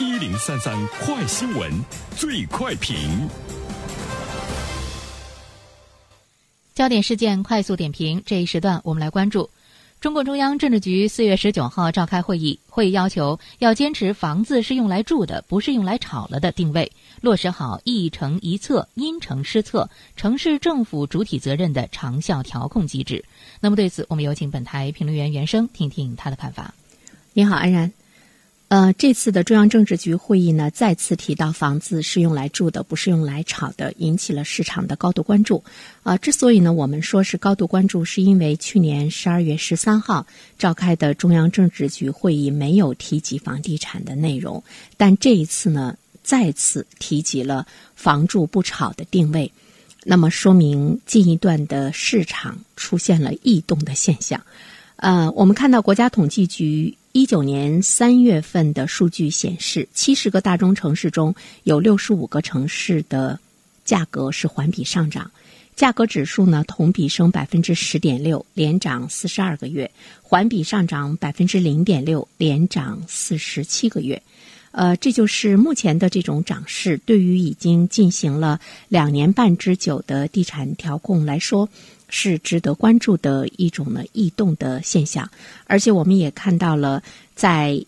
一零三三快新闻，最快评。焦点事件快速点评，这一时段我们来关注。中共中央政治局四月十九号召开会议，会议要求要坚持“房子是用来住的，不是用来炒了”的定位，落实好一城一策、因城施策、城市政府主体责任的长效调控机制。那么对此，我们有请本台评论员袁生听听他的看法。你好，安然。呃，这次的中央政治局会议呢，再次提到房子是用来住的，不是用来炒的，引起了市场的高度关注。啊，之所以呢，我们说是高度关注，是因为去年十二月十三号召开的中央政治局会议没有提及房地产的内容，但这一次呢，再次提及了房住不炒的定位，那么说明近一段的市场出现了异动的现象。呃，我们看到国家统计局。一九年三月份的数据显示，七十个大中城市中有六十五个城市的价格是环比上涨，价格指数呢同比升百分之十点六，连涨四十二个月；环比上涨百分之零点六，连涨四十七个月。呃，这就是目前的这种涨势，对于已经进行了两年半之久的地产调控来说。是值得关注的一种呢异动的现象，而且我们也看到了，在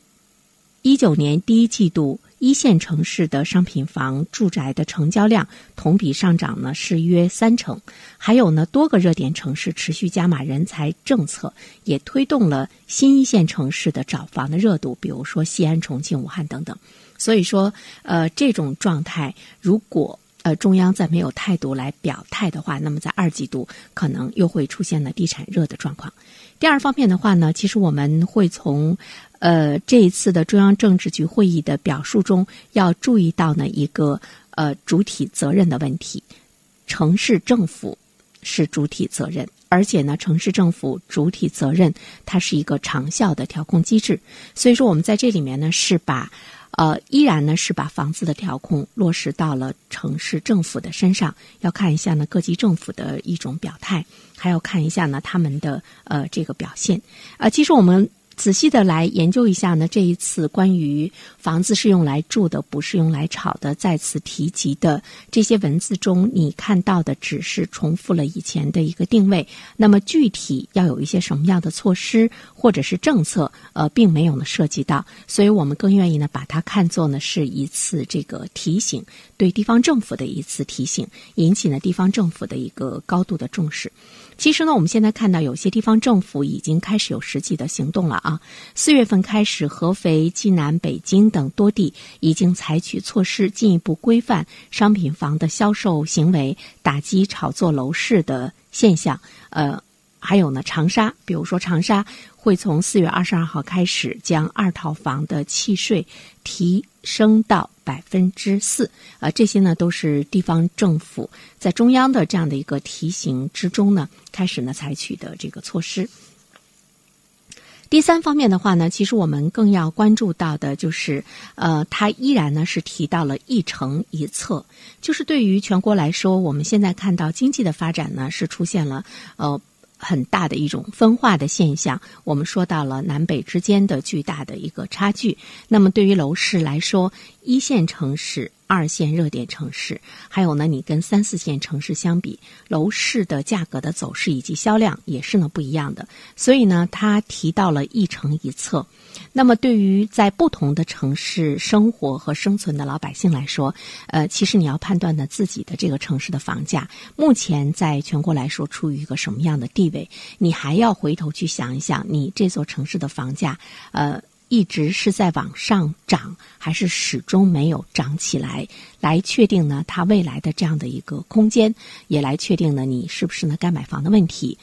一九年第一季度，一线城市的商品房住宅的成交量同比上涨呢是约三成，还有呢多个热点城市持续加码人才政策，也推动了新一线城市的找房的热度，比如说西安、重庆、武汉等等。所以说，呃，这种状态如果。呃，中央在没有态度来表态的话，那么在二季度可能又会出现了地产热的状况。第二方面的话呢，其实我们会从呃这一次的中央政治局会议的表述中，要注意到呢一个呃主体责任的问题。城市政府是主体责任，而且呢，城市政府主体责任它是一个长效的调控机制。所以说，我们在这里面呢是把。呃，依然呢是把房子的调控落实到了城市政府的身上，要看一下呢各级政府的一种表态，还要看一下呢他们的呃这个表现。呃，其实我们。仔细的来研究一下呢，这一次关于房子是用来住的，不是用来炒的，再次提及的这些文字中，你看到的只是重复了以前的一个定位。那么具体要有一些什么样的措施或者是政策，呃，并没有呢涉及到。所以我们更愿意呢把它看作呢是一次这个提醒，对地方政府的一次提醒，引起呢地方政府的一个高度的重视。其实呢，我们现在看到有些地方政府已经开始有实际的行动了啊。四月份开始，合肥、济南、北京等多地已经采取措施，进一步规范商品房的销售行为，打击炒作楼市的现象。呃。还有呢，长沙，比如说长沙会从四月二十二号开始将二套房的契税提升到百分之四，啊，这些呢都是地方政府在中央的这样的一个提醒之中呢，开始呢采取的这个措施。第三方面的话呢，其实我们更要关注到的就是，呃，它依然呢是提到了一城一策，就是对于全国来说，我们现在看到经济的发展呢是出现了呃。很大的一种分化的现象，我们说到了南北之间的巨大的一个差距。那么对于楼市来说，一线城市。二线热点城市，还有呢，你跟三四线城市相比，楼市的价格的走势以及销量也是呢不一样的。所以呢，他提到了一城一策。那么，对于在不同的城市生活和生存的老百姓来说，呃，其实你要判断呢自己的这个城市的房价目前在全国来说处于一个什么样的地位，你还要回头去想一想，你这座城市的房价，呃。一直是在往上涨，还是始终没有涨起来？来确定呢，它未来的这样的一个空间，也来确定呢，你是不是呢该买房的问题？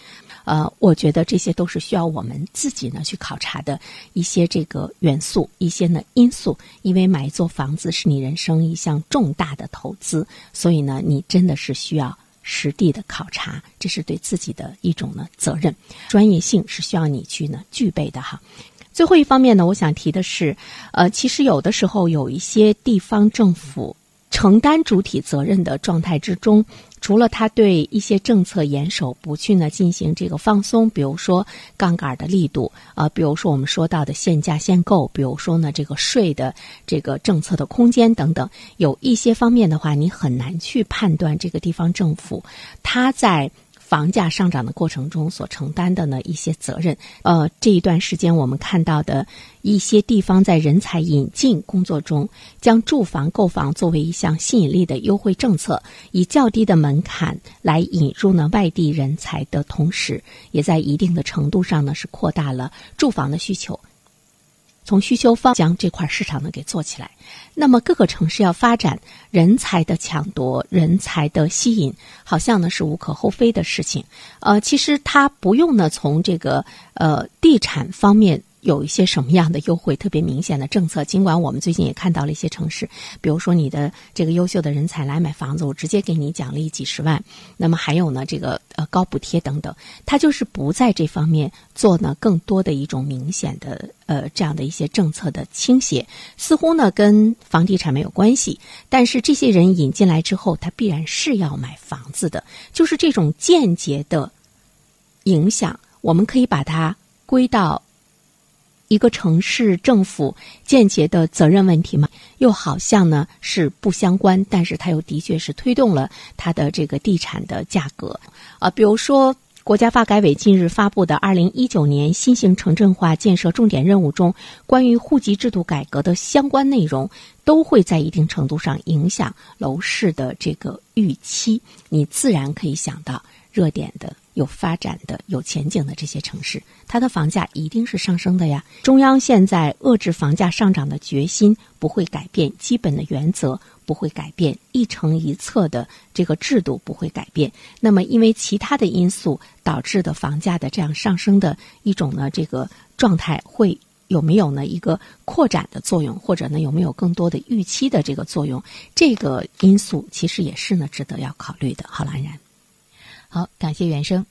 呃，我觉得这些都是需要我们自己呢去考察的一些这个元素，一些呢因素。因为买一座房子是你人生一项重大的投资，所以呢，你真的是需要实地的考察，这是对自己的一种呢责任，专业性是需要你去呢具备的哈。最后一方面呢，我想提的是，呃，其实有的时候有一些地方政府承担主体责任的状态之中，除了他对一些政策严守不去呢进行这个放松，比如说杠杆的力度啊，比如说我们说到的限价限购，比如说呢这个税的这个政策的空间等等，有一些方面的话，你很难去判断这个地方政府他在。房价上涨的过程中所承担的呢一些责任，呃，这一段时间我们看到的一些地方在人才引进工作中，将住房购房作为一项吸引力的优惠政策，以较低的门槛来引入呢外地人才的同时，也在一定的程度上呢是扩大了住房的需求。从需求方将这块市场呢给做起来，那么各个城市要发展人才的抢夺、人才的吸引，好像呢是无可厚非的事情。呃，其实它不用呢从这个呃地产方面。有一些什么样的优惠特别明显的政策？尽管我们最近也看到了一些城市，比如说你的这个优秀的人才来买房子，我直接给你奖励几十万。那么还有呢，这个呃高补贴等等，它就是不在这方面做呢更多的一种明显的呃这样的一些政策的倾斜，似乎呢跟房地产没有关系。但是这些人引进来之后，他必然是要买房子的，就是这种间接的影响，我们可以把它归到。一个城市政府间接的责任问题嘛，又好像呢是不相关，但是它又的确是推动了它的这个地产的价格啊。比如说，国家发改委近日发布的《二零一九年新型城镇化建设重点任务》中，关于户籍制度改革的相关内容，都会在一定程度上影响楼市的这个预期。你自然可以想到热点的。有发展的、有前景的这些城市，它的房价一定是上升的呀。中央现在遏制房价上涨的决心不会改变，基本的原则不会改变，一城一策的这个制度不会改变。那么，因为其他的因素导致的房价的这样上升的一种呢，这个状态会有没有呢一个扩展的作用，或者呢有没有更多的预期的这个作用？这个因素其实也是呢值得要考虑的。好了，安然。好，感谢原声。